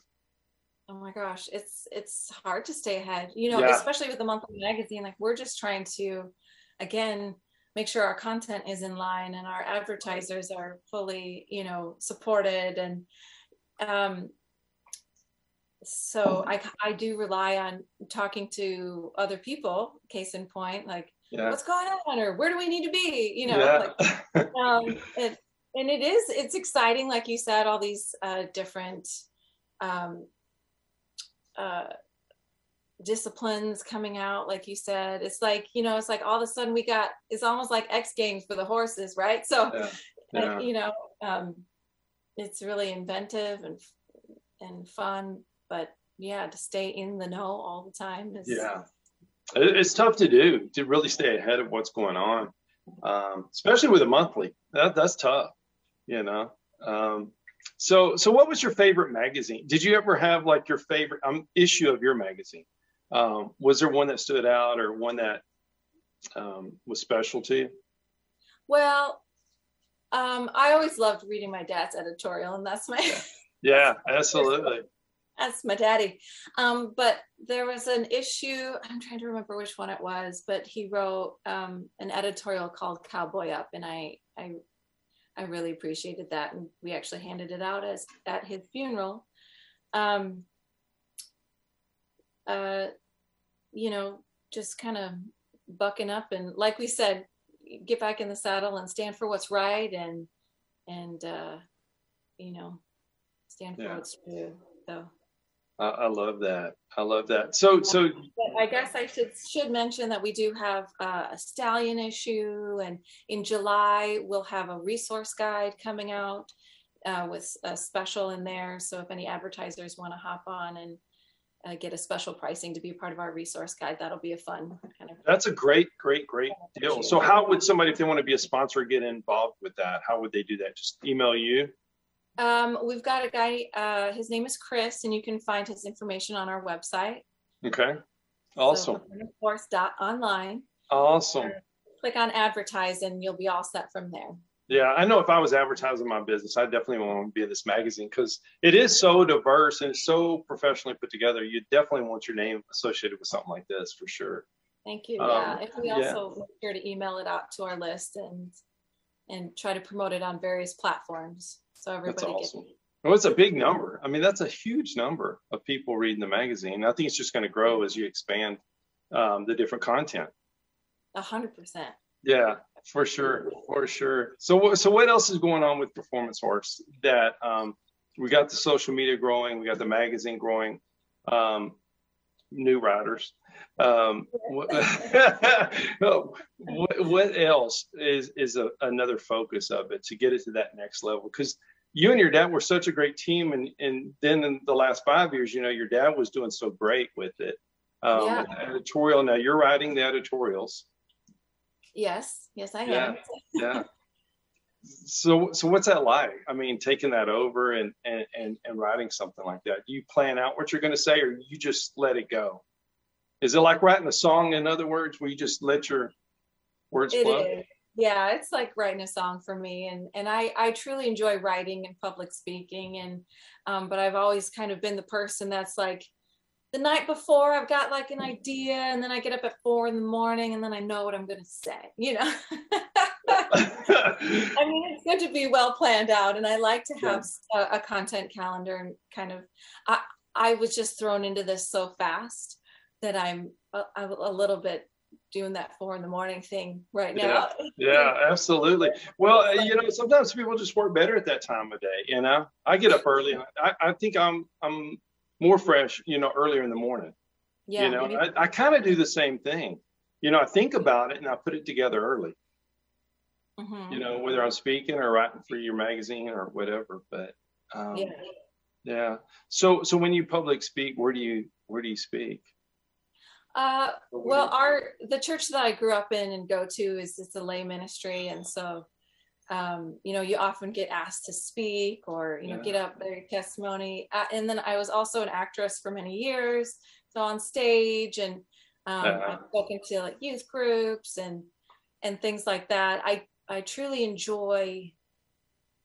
Oh my gosh, it's it's hard to stay ahead. You know, yeah. especially with the monthly magazine. Like we're just trying to, again, make sure our content is in line and our advertisers are fully, you know, supported and. Um, so I, I do rely on talking to other people case in point like yeah. what's going on or where do we need to be you know yeah. like, um, it, and it is it's exciting like you said all these uh, different um, uh, disciplines coming out like you said it's like you know it's like all of a sudden we got it's almost like x games for the horses right so yeah. Yeah. you know um, it's really inventive and and fun but yeah, to stay in the know all the time. Is, yeah, it's tough to do to really stay ahead of what's going on, um, especially with a monthly. That that's tough, you know. Um, so so what was your favorite magazine? Did you ever have like your favorite um, issue of your magazine? Um, was there one that stood out or one that um, was special to you? Well, um, I always loved reading my dad's editorial, and that's my yeah, absolutely. that's my daddy. Um, but there was an issue. I'm trying to remember which one it was, but he wrote um, an editorial called "Cowboy Up," and I I I really appreciated that, and we actually handed it out as at his funeral. Um, uh, you know, just kind of bucking up and, like we said, get back in the saddle and stand for what's right, and and uh, you know, stand for yeah. what's true. So. I love that. I love that. So, so I guess I should should mention that we do have uh, a stallion issue, and in July we'll have a resource guide coming out uh, with a special in there. So, if any advertisers want to hop on and uh, get a special pricing to be a part of our resource guide, that'll be a fun kind of. That's a great, great, great deal. So, how would somebody, if they want to be a sponsor, get involved with that? How would they do that? Just email you. Um, we've got a guy, uh, his name is Chris, and you can find his information on our website. Okay. Awesome. So, online. Awesome. Click on advertise and you'll be all set from there. Yeah, I know if I was advertising my business, I definitely want to be in this magazine because it is so diverse and it's so professionally put together. You definitely want your name associated with something like this for sure. Thank you. Um, yeah, if we also yeah. make sure to email it out to our list and and try to promote it on various platforms. So everybody that's awesome. gets well, it's a big number. I mean, that's a huge number of people reading the magazine. I think it's just going to grow as you expand um, the different content. A hundred percent. Yeah, for sure, for sure. So, so what else is going on with Performance Horse? That um, we got the social media growing, we got the magazine growing, um, new riders. Um, what, what, else is is a, another focus of it to get it to that next level? Because you and your dad were such a great team, and and then in the last five years, you know, your dad was doing so great with it. Um, yeah. with editorial. Now you're writing the editorials. Yes, yes, I yeah. am. yeah. So, so what's that like? I mean, taking that over and, and and and writing something like that. Do you plan out what you're going to say, or you just let it go? Is it like writing a song? In other words, where you just let your words it flow? Is yeah it's like writing a song for me and and i i truly enjoy writing and public speaking and um, but i've always kind of been the person that's like the night before i've got like an idea and then i get up at four in the morning and then i know what i'm going to say you know i mean it's good to be well planned out and i like to have yeah. a, a, content calendar and kind of i i was just thrown into this so fast that i'm a, a little bit doing that four in the morning thing right now. Yeah, yeah absolutely. Well, uh, you know, sometimes people just work better at that time of day. You know, I get up early. I, I think I'm I'm more fresh. You know, earlier in the morning. Yeah. You know, I, I kind of do the same thing. You know, I think about it and I put it together early. Mm-hmm. You know, whether I'm speaking or writing for your magazine or whatever. But um, yeah. Yeah. So so when you public speak, where do you where do you speak? Uh, well, our the church that I grew up in and go to is it's a lay ministry, and so um, you know you often get asked to speak or you know yeah. get up their testimony. Uh, and then I was also an actress for many years, so on stage, and um, uh-huh. I've spoken to like youth groups and and things like that. I I truly enjoy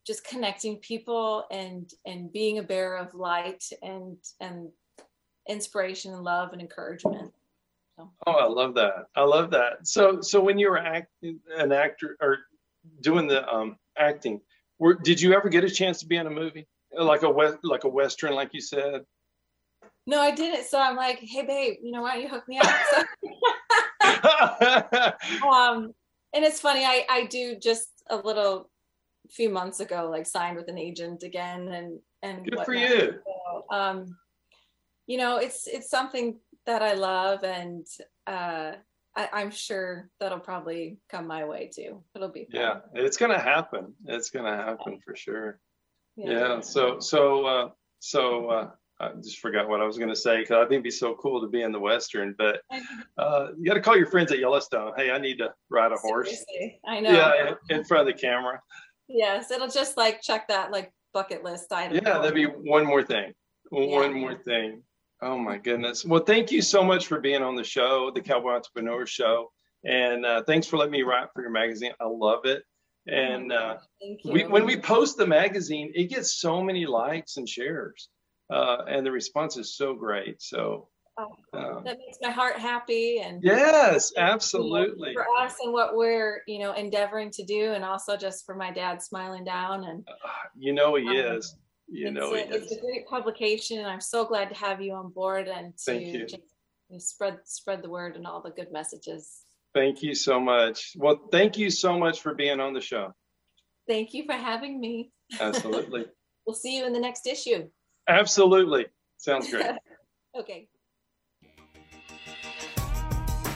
just connecting people and and being a bearer of light and and inspiration and love and encouragement. So. Oh, I love that. I love that. So, so when you were acting, an actor or doing the um, acting, were, did you ever get a chance to be in a movie like a west, like a western, like you said? No, I didn't. So I'm like, hey, babe, you know why don't you hook me up? So, um, and it's funny. I I do just a little few months ago, like signed with an agent again, and and good whatnot. for you. So, um, you know, it's it's something that I love, and uh, I, am sure that'll probably come my way too. It'll be fun. yeah, it's gonna happen. It's gonna happen for sure. Yeah. yeah. So so uh, so uh, I just forgot what I was to say because I think it'd be so cool to be in the Western. But uh, you got to call your friends at Yellowstone. Hey, I need to ride a horse. Seriously, I know. Yeah, in, in front of the camera. Yes, it'll just like check that like bucket list item. Yeah, that'd be one more thing. One Yeah. more thing. Oh my goodness. Well, thank you so much for being on the show, the Cowboy Entrepreneur Show, and uh, thanks for letting me write for your magazine. I love it. And uh, we, when we post the magazine, it gets so many likes and shares, uh, and the response is so great. So, Oh, uh, that makes my heart happy and yes, you know, absolutely. for us and what we're you know endeavoring to do and also just for my dad smiling down and You know he Um, is. You it's, know a, it's is. a great publication and i'm so glad to have you on board and to Thank you. just you spread spread the word and all the good messages Thank you so much. Well, thank you so much for being on the show. thank you for having me Absolutely. we'll see you in the next issue Absolutely. Sounds great. okay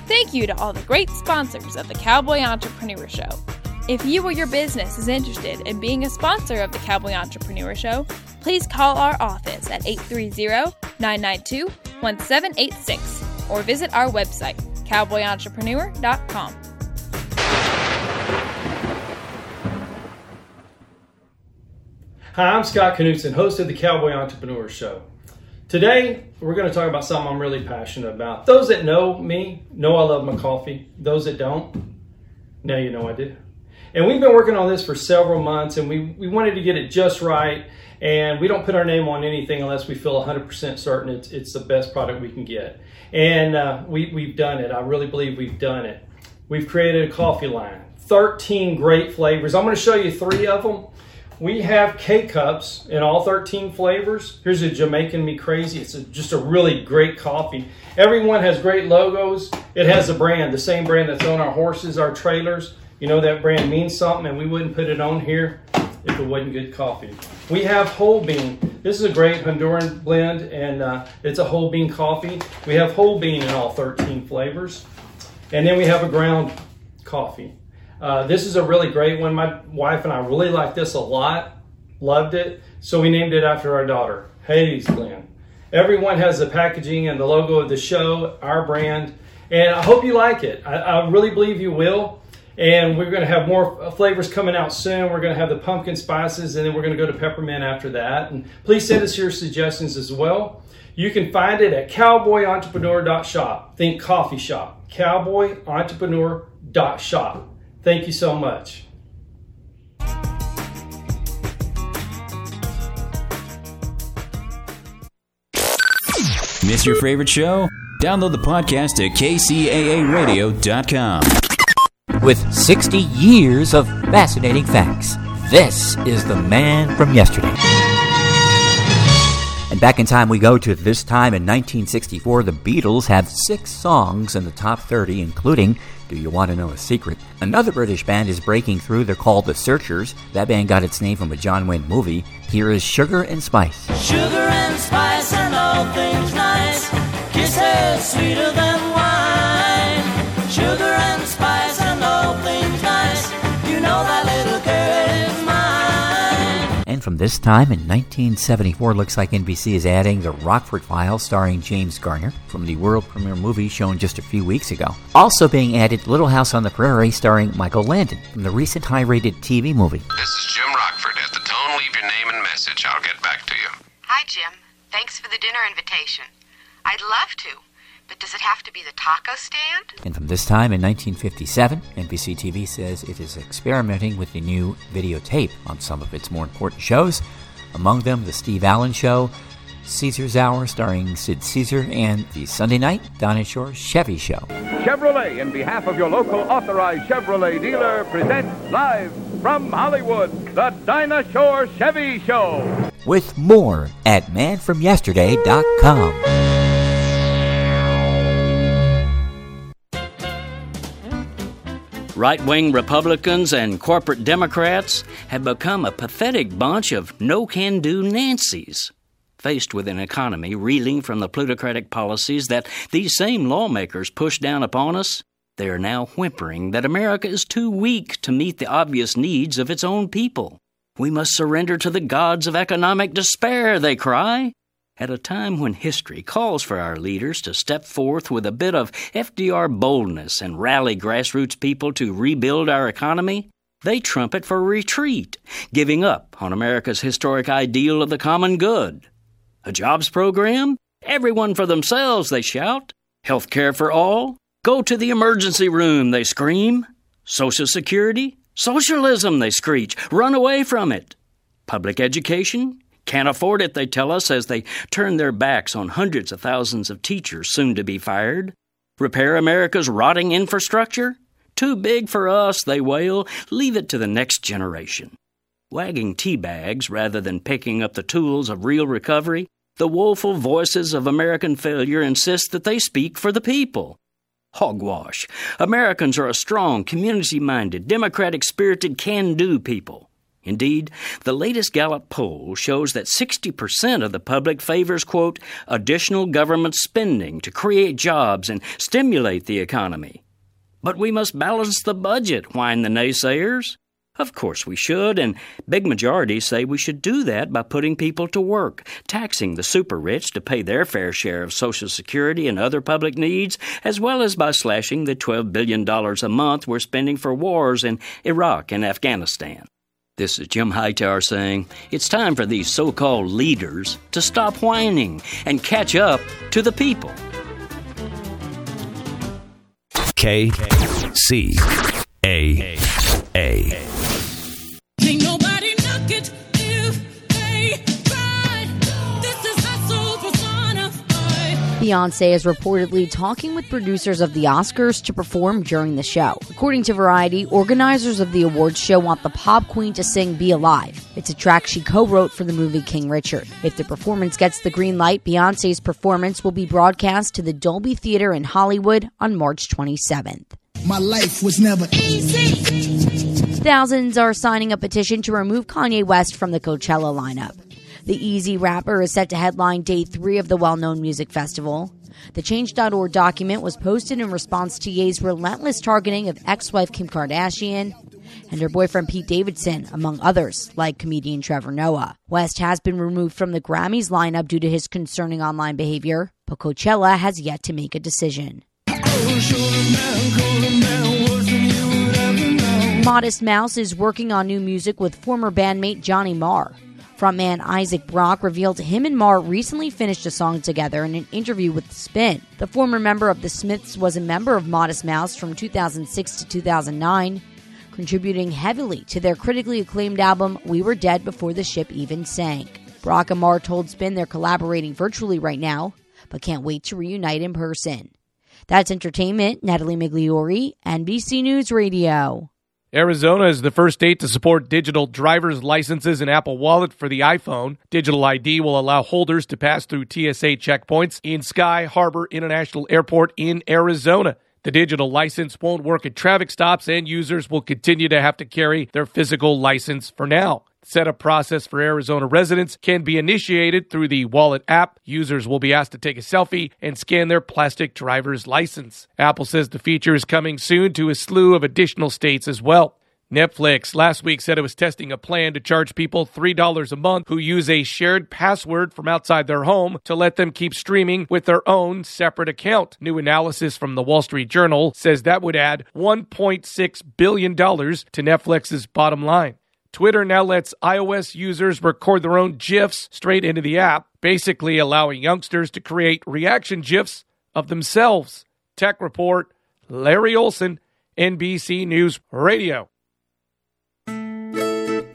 Thank you to all the great sponsors of the Cowboy Entrepreneur Show. If you or your business is interested in being a sponsor of the Cowboy Entrepreneur Show, please call our office at 830 992 1786 or visit our website, cowboyentrepreneur.com. Hi, I'm Scott Knudsen, host of the Cowboy Entrepreneur Show. Today, we're going to talk about something I'm really passionate about. Those that know me know I love my coffee. Those that don't, now you know I do. And we've been working on this for several months, and we, we wanted to get it just right. And we don't put our name on anything unless we feel 100% certain it's, it's the best product we can get. And uh, we, we've done it. I really believe we've done it. We've created a coffee line, 13 great flavors. I'm going to show you three of them. We have K cups in all 13 flavors. Here's a Jamaican Me Crazy. It's a, just a really great coffee. Everyone has great logos. It has a brand, the same brand that's on our horses, our trailers. You know that brand means something, and we wouldn't put it on here if it wasn't good coffee. We have whole bean. This is a great Honduran blend, and uh, it's a whole bean coffee. We have whole bean in all 13 flavors. And then we have a ground coffee. Uh, this is a really great one. My wife and I really like this a lot, loved it. So we named it after our daughter, Haley's Blend. Everyone has the packaging and the logo of the show, our brand, and I hope you like it. I, I really believe you will. And we're going to have more uh, flavors coming out soon. We're going to have the pumpkin spices, and then we're going to go to peppermint after that. And please send us your suggestions as well. You can find it at cowboyentrepreneur.shop. Think coffee shop. Cowboyentrepreneur.shop. Thank you so much. Miss your favorite show? Download the podcast at kcaaradio.com. With 60 years of fascinating facts, this is the man from yesterday. And back in time, we go to this time in 1964. The Beatles have six songs in the top 30, including Do You Want to Know a Secret? Another British band is breaking through. They're called The Searchers. That band got its name from a John Wayne movie. Here is Sugar and Spice. Sugar and spice and all things nice. Kisses sweeter than And from this time in 1974, looks like NBC is adding The Rockford Files starring James Garner from the world premiere movie shown just a few weeks ago. Also being added Little House on the Prairie starring Michael Landon from the recent high rated TV movie. This is Jim Rockford. At the tone, leave your name and message. I'll get back to you. Hi, Jim. Thanks for the dinner invitation. I'd love to, but does it have to be the taco stand? And from this time in 1957, NBC TV says it is experimenting with the new videotape on some of its more important shows, among them The Steve Allen Show, Caesar's Hour starring Sid Caesar, and the Sunday night Dinah Shore Chevy Show. Chevrolet, in behalf of your local authorized Chevrolet dealer, presents live from Hollywood the Dinah Shore Chevy Show. With more at manfromyesterday.com. Right wing Republicans and corporate Democrats have become a pathetic bunch of no can do Nancy's. Faced with an economy reeling from the plutocratic policies that these same lawmakers push down upon us, they are now whimpering that America is too weak to meet the obvious needs of its own people. We must surrender to the gods of economic despair, they cry. At a time when history calls for our leaders to step forth with a bit of FDR boldness and rally grassroots people to rebuild our economy, they trumpet for retreat, giving up on America's historic ideal of the common good. A jobs program? Everyone for themselves, they shout. Health care for all? Go to the emergency room, they scream. Social Security? Socialism, they screech. Run away from it. Public education? Can't afford it, they tell us, as they turn their backs on hundreds of thousands of teachers soon to be fired. Repair America's rotting infrastructure? Too big for us, they wail. Leave it to the next generation. Wagging tea bags rather than picking up the tools of real recovery, the woeful voices of American failure insist that they speak for the people. Hogwash. Americans are a strong, community minded, democratic spirited, can do people. Indeed, the latest Gallup poll shows that 60% of the public favors, quote, additional government spending to create jobs and stimulate the economy. But we must balance the budget, whine the naysayers. Of course we should, and big majorities say we should do that by putting people to work, taxing the super rich to pay their fair share of Social Security and other public needs, as well as by slashing the $12 billion a month we're spending for wars in Iraq and Afghanistan. This is Jim Hightower saying it's time for these so called leaders to stop whining and catch up to the people. K C A A. Beyonce is reportedly talking with producers of the Oscars to perform during the show. According to Variety, organizers of the awards show want the pop queen to sing Be Alive. It's a track she co wrote for the movie King Richard. If the performance gets the green light, Beyonce's performance will be broadcast to the Dolby Theater in Hollywood on March 27th. My life was never easy. Thousands are signing a petition to remove Kanye West from the Coachella lineup. The Easy rapper is set to headline day three of the well known music festival. The Change.org document was posted in response to Ye's relentless targeting of ex wife Kim Kardashian and her boyfriend Pete Davidson, among others, like comedian Trevor Noah. West has been removed from the Grammys lineup due to his concerning online behavior, but Coachella has yet to make a decision. Modest Mouse is working on new music with former bandmate Johnny Marr. Frontman Isaac Brock revealed him and Marr recently finished a song together in an interview with Spin. The former member of the Smiths was a member of Modest Mouse from 2006 to 2009, contributing heavily to their critically acclaimed album We Were Dead Before the Ship Even Sank. Brock and Marr told Spin they're collaborating virtually right now, but can't wait to reunite in person. That's entertainment. Natalie Migliori, NBC News Radio. Arizona is the first state to support digital driver's licenses and Apple Wallet for the iPhone. Digital ID will allow holders to pass through TSA checkpoints in Sky Harbor International Airport in Arizona. The digital license won't work at traffic stops, and users will continue to have to carry their physical license for now. Setup process for Arizona residents can be initiated through the Wallet app. Users will be asked to take a selfie and scan their plastic driver's license. Apple says the feature is coming soon to a slew of additional states as well. Netflix last week said it was testing a plan to charge people $3 a month who use a shared password from outside their home to let them keep streaming with their own separate account. New analysis from the Wall Street Journal says that would add $1.6 billion to Netflix's bottom line. Twitter now lets iOS users record their own GIFs straight into the app, basically allowing youngsters to create reaction GIFs of themselves. Tech Report, Larry Olson, NBC News Radio.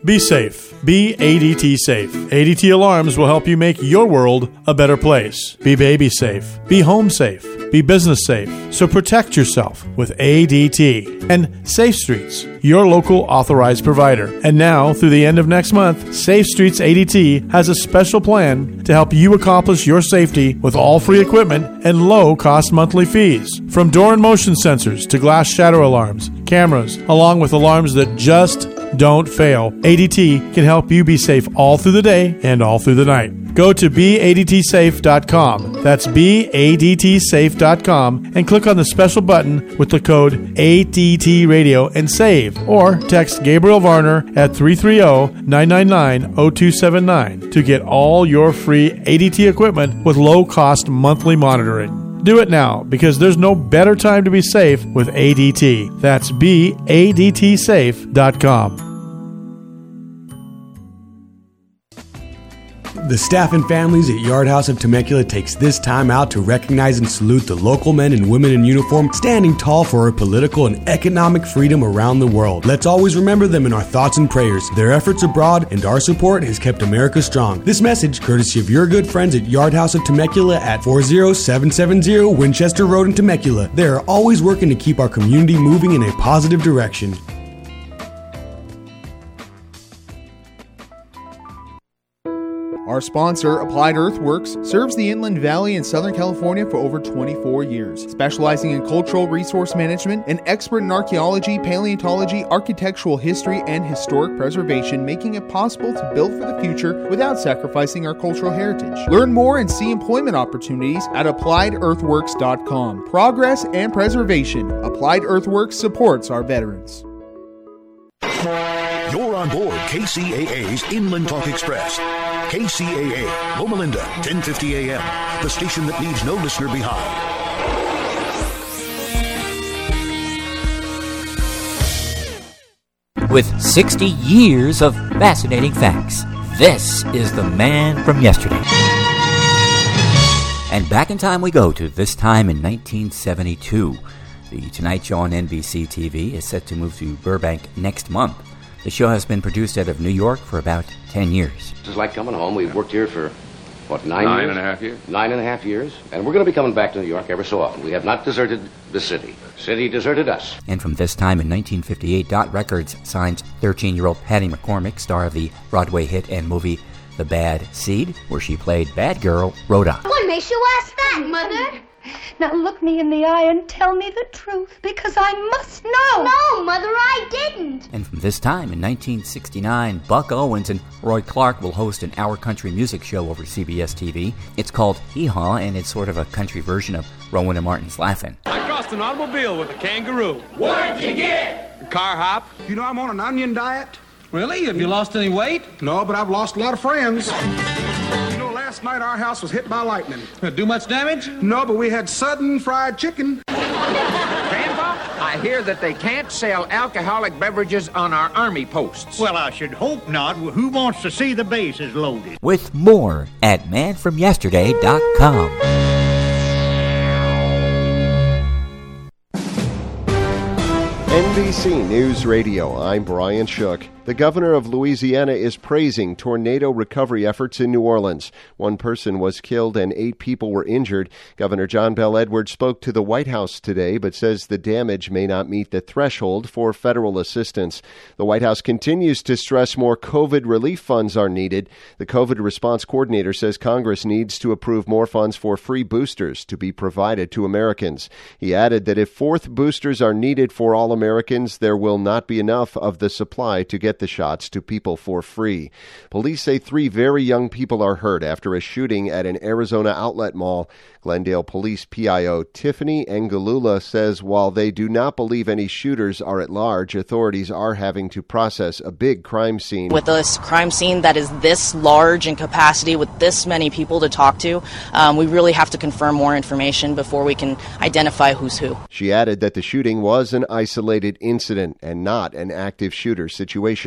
Be safe. Be ADT safe. ADT alarms will help you make your world a better place. Be baby safe. Be home safe. Be business safe. So protect yourself with ADT. And Safe Streets, your local authorized provider. And now, through the end of next month, Safe Streets ADT has a special plan to help you accomplish your safety with all free equipment and low cost monthly fees. From door and motion sensors to glass shatter alarms, cameras, along with alarms that just Don't fail. ADT can help you be safe all through the day and all through the night. Go to BADTSafe.com. That's BADTSafe.com and click on the special button with the code ADT Radio and save. Or text Gabriel Varner at 330 999 0279 to get all your free ADT equipment with low cost monthly monitoring. Do it now because there's no better time to be safe with ADT. That's BADTSafe.com. The staff and families at Yard House of Temecula takes this time out to recognize and salute the local men and women in uniform standing tall for our political and economic freedom around the world. Let's always remember them in our thoughts and prayers. Their efforts abroad and our support has kept America strong. This message, courtesy of your good friends at Yard House of Temecula at 40770 Winchester Road in Temecula. They are always working to keep our community moving in a positive direction. Our sponsor, Applied Earthworks, serves the Inland Valley in Southern California for over 24 years, specializing in cultural resource management and expert in archaeology, paleontology, architectural history, and historic preservation, making it possible to build for the future without sacrificing our cultural heritage. Learn more and see employment opportunities at appliedearthworks.com. Progress and preservation. Applied Earthworks supports our veterans. You're on board KCAA's Inland Talk Express. KCAA, Loma Linda, 1050 AM, the station that leaves no listener behind. With 60 years of fascinating facts, this is the man from yesterday. And back in time we go to this time in 1972. The Tonight Show on NBC TV is set to move to Burbank next month. The show has been produced out of New York for about 10 years. This is like coming home. We've worked here for, what, nine, Nine years? and a half years. Nine and a half years. And we're going to be coming back to New York ever so often. We have not deserted the city. City deserted us. And from this time in 1958, Dot Records signs 13 year old Patty McCormack, star of the Broadway hit and movie The Bad Seed, where she played Bad Girl Rhoda. What makes you ask that, Mother? Now look me in the eye and tell me the truth, because I must know. No, Mother, I didn't. And from this time in 1969, Buck Owens and Roy Clark will host an hour country music show over CBS TV. It's called Hee Haw, and it's sort of a country version of Rowan and Martin's Laugh-In. I crossed an automobile with a kangaroo. What'd you get? A car hop. You know I'm on an onion diet. Really? Have you lost any weight? No, but I've lost a lot of friends. You know, last night our house was hit by lightning. Uh, do much damage? No, but we had sudden fried chicken. Grandpa, I hear that they can't sell alcoholic beverages on our army posts. Well, I should hope not. Who wants to see the bases loaded? With more at manfromyesterday.com. NBC News Radio, I'm Brian Shook. The governor of Louisiana is praising tornado recovery efforts in New Orleans. One person was killed and eight people were injured. Governor John Bell Edwards spoke to the White House today, but says the damage may not meet the threshold for federal assistance. The White House continues to stress more COVID relief funds are needed. The COVID response coordinator says Congress needs to approve more funds for free boosters to be provided to Americans. He added that if fourth boosters are needed for all Americans, there will not be enough of the supply to get the shots to people for free. Police say three very young people are hurt after a shooting at an Arizona outlet mall. Glendale Police PIO Tiffany Engalula says while they do not believe any shooters are at large, authorities are having to process a big crime scene. With this crime scene that is this large in capacity, with this many people to talk to, um, we really have to confirm more information before we can identify who's who. She added that the shooting was an isolated incident and not an active shooter situation.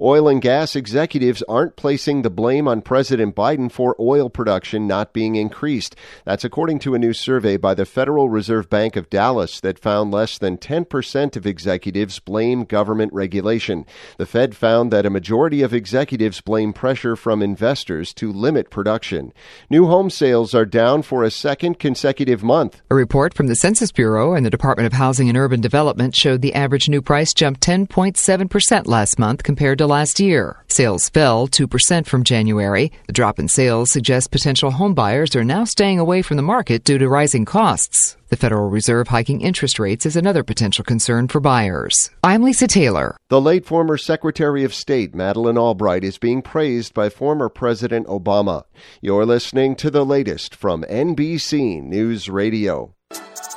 Oil and gas executives aren't placing the blame on President Biden for oil production not being increased. That's according to a new survey by the Federal Reserve Bank of Dallas that found less than 10% of executives blame government regulation. The Fed found that a majority of executives blame pressure from investors to limit production. New home sales are down for a second consecutive month. A report from the Census Bureau and the Department of Housing and Urban Development showed the average new price jumped 10.7% last month month compared to last year. Sales fell 2% from January. The drop in sales suggests potential home buyers are now staying away from the market due to rising costs. The Federal Reserve hiking interest rates is another potential concern for buyers. I'm Lisa Taylor. The late former Secretary of State, Madeleine Albright, is being praised by former President Obama. You're listening to the latest from NBC News Radio.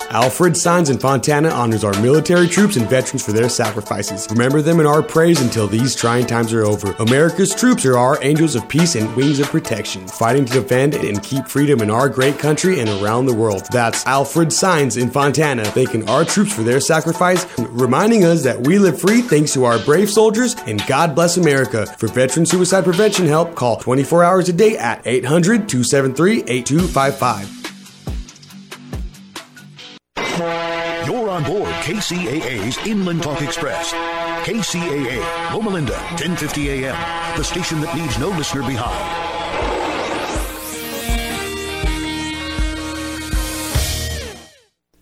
Alfred Signs in Fontana honors our military troops and veterans for their sacrifices. Remember them in our praise until these trying times are over. America's troops are our angels of peace and wings of protection, fighting to defend and keep freedom in our great country and around the world. That's Alfred Signs in Fontana, thanking our troops for their sacrifice, reminding us that we live free thanks to our brave soldiers, and God bless America. For veteran suicide prevention help, call 24 hours a day at 800 273 8255. On board KCAA's Inland Talk Express. KCAA, Loma Linda, 1050 AM, the station that leaves no listener behind.